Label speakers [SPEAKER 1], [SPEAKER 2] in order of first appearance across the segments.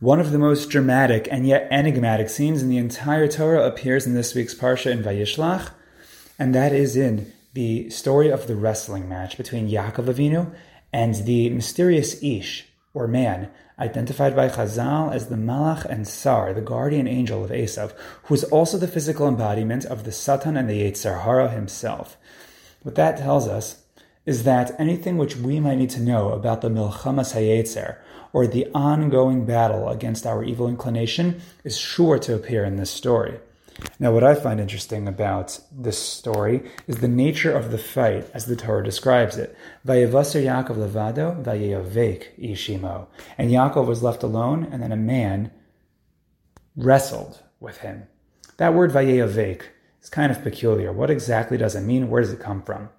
[SPEAKER 1] One of the most dramatic and yet enigmatic scenes in the entire Torah appears in this week's Parsha in Vayishlach, and that is in the story of the wrestling match between Yaakov Avinu and the mysterious Ish, or man, identified by Chazal as the Malach and Sar, the guardian angel of Esav, who is also the physical embodiment of the Satan and the Yetzer Hara himself. What that tells us is that anything which we might need to know about the Milchama Hayetzer, or the ongoing battle against our evil inclination, is sure to appear in this story. Now, what I find interesting about this story is the nature of the fight as the Torah describes it. Vayavasar Yaakov levado, vayavek ishimo. And Yaakov was left alone, and then a man wrestled with him. That word vayavek is kind of peculiar. What exactly does it mean? Where does it come from?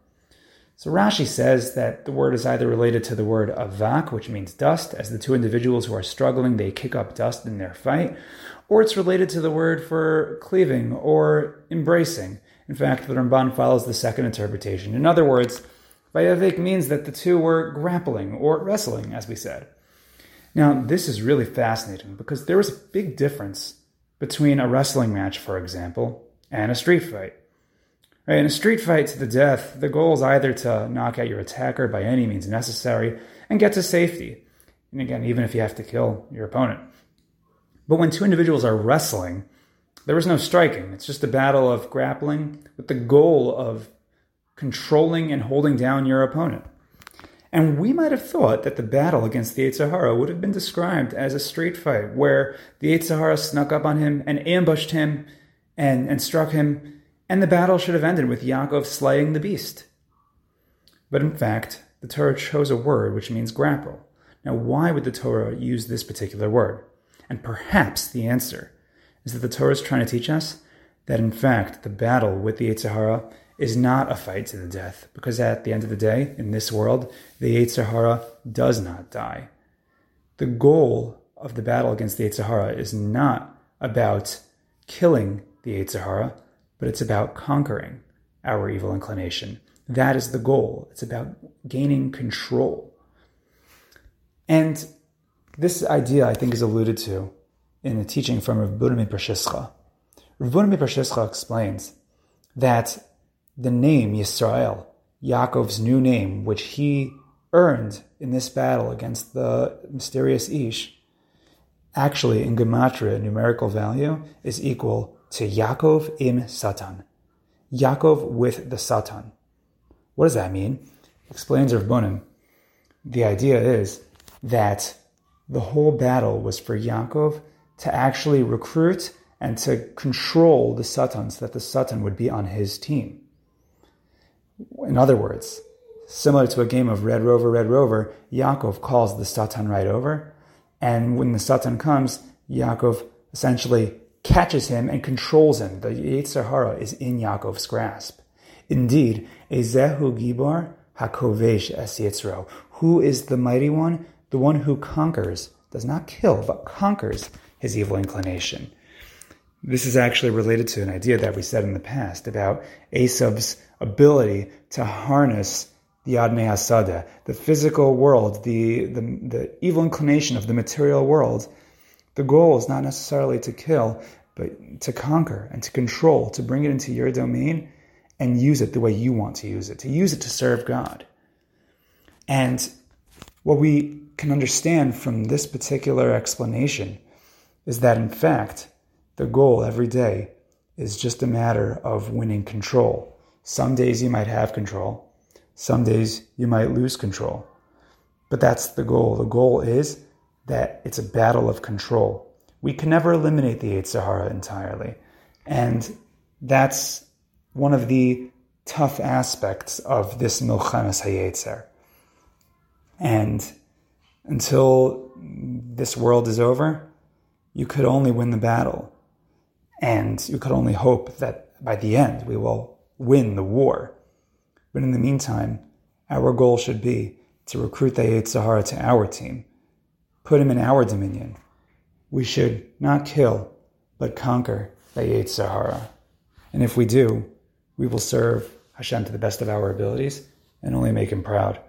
[SPEAKER 1] So Rashi says that the word is either related to the word avak, which means dust, as the two individuals who are struggling, they kick up dust in their fight, or it's related to the word for cleaving or embracing. In fact, the Ramban follows the second interpretation. In other words, vayavik means that the two were grappling or wrestling, as we said. Now, this is really fascinating because there is a big difference between a wrestling match, for example, and a street fight. In a street fight to the death, the goal is either to knock out your attacker by any means necessary and get to safety. And again, even if you have to kill your opponent. But when two individuals are wrestling, there is no striking. It's just a battle of grappling with the goal of controlling and holding down your opponent. And we might have thought that the battle against the Yetzer Hara would have been described as a street fight where the Yetzer Hara snuck up on him and ambushed him and, and struck him and the battle should have ended with Yaakov slaying the beast. But in fact, the Torah chose a word which means grapple. Now, why would the Torah use this particular word? And perhaps the answer is that the Torah is trying to teach us that, in fact, the battle with the Yetzer Hara is not a fight to the death, because at the end of the day, in this world, the Yetzer Hara does not die. The goal of the battle against the Yetzer Hara is not about killing the Yetzer Hara, but it's about conquering our evil inclination. That is the goal. It's about gaining control. And this idea, I think, is alluded to in a teaching from Rav Bunami Pershischa. Rav Bunami Pershischa explains that the name Yisrael, Yaakov's new name, which he earned in this battle against the mysterious Ish, actually in Gematria numerical value is equal to Yaakov im Satan. Yaakov with the Satan. What does that mean? Explains Rav Bunim. The idea is that the whole battle was for Yaakov to actually recruit and to control the Satan so that the Satan would be on his team. In other words, similar to a game of Red Rover, Red Rover, Yaakov calls the Satan right over, and when the Satan comes, Yaakov essentially catches him and controls him. The Yetzer Hara is in Yaakov's grasp. Indeed, Ezehu Gibor Hakovesh Es Yitzro. Who is the mighty one? The one who conquers, does not kill, but conquers his evil inclination. This is actually related to an idea that we said in the past about Esav's ability to harness the Admei Hasada, the physical world, the, the, the evil inclination of the material world, the goal is not necessarily to kill, but to conquer and to control, to bring it into your domain and use it the way you want to use it, to use it to serve God. And what we can understand from this particular explanation is that, in fact, the goal every day is just a matter of winning control. Some days you might have control, some days you might lose control. But that's the goal. The goal is that it's a battle of control. We can never eliminate the Yetzer Hara entirely. And that's one of the tough aspects of this Milchamas Hayetzer. And until this world is over, you could only win the battle. And you could only hope that by the end we will win the war. But in the meantime, our goal should be to recruit the Yetzer Hara to our team, put him in our dominion. We should not kill, but conquer the Yetzer Hara. And if we do, we will serve Hashem to the best of our abilities and only make him proud.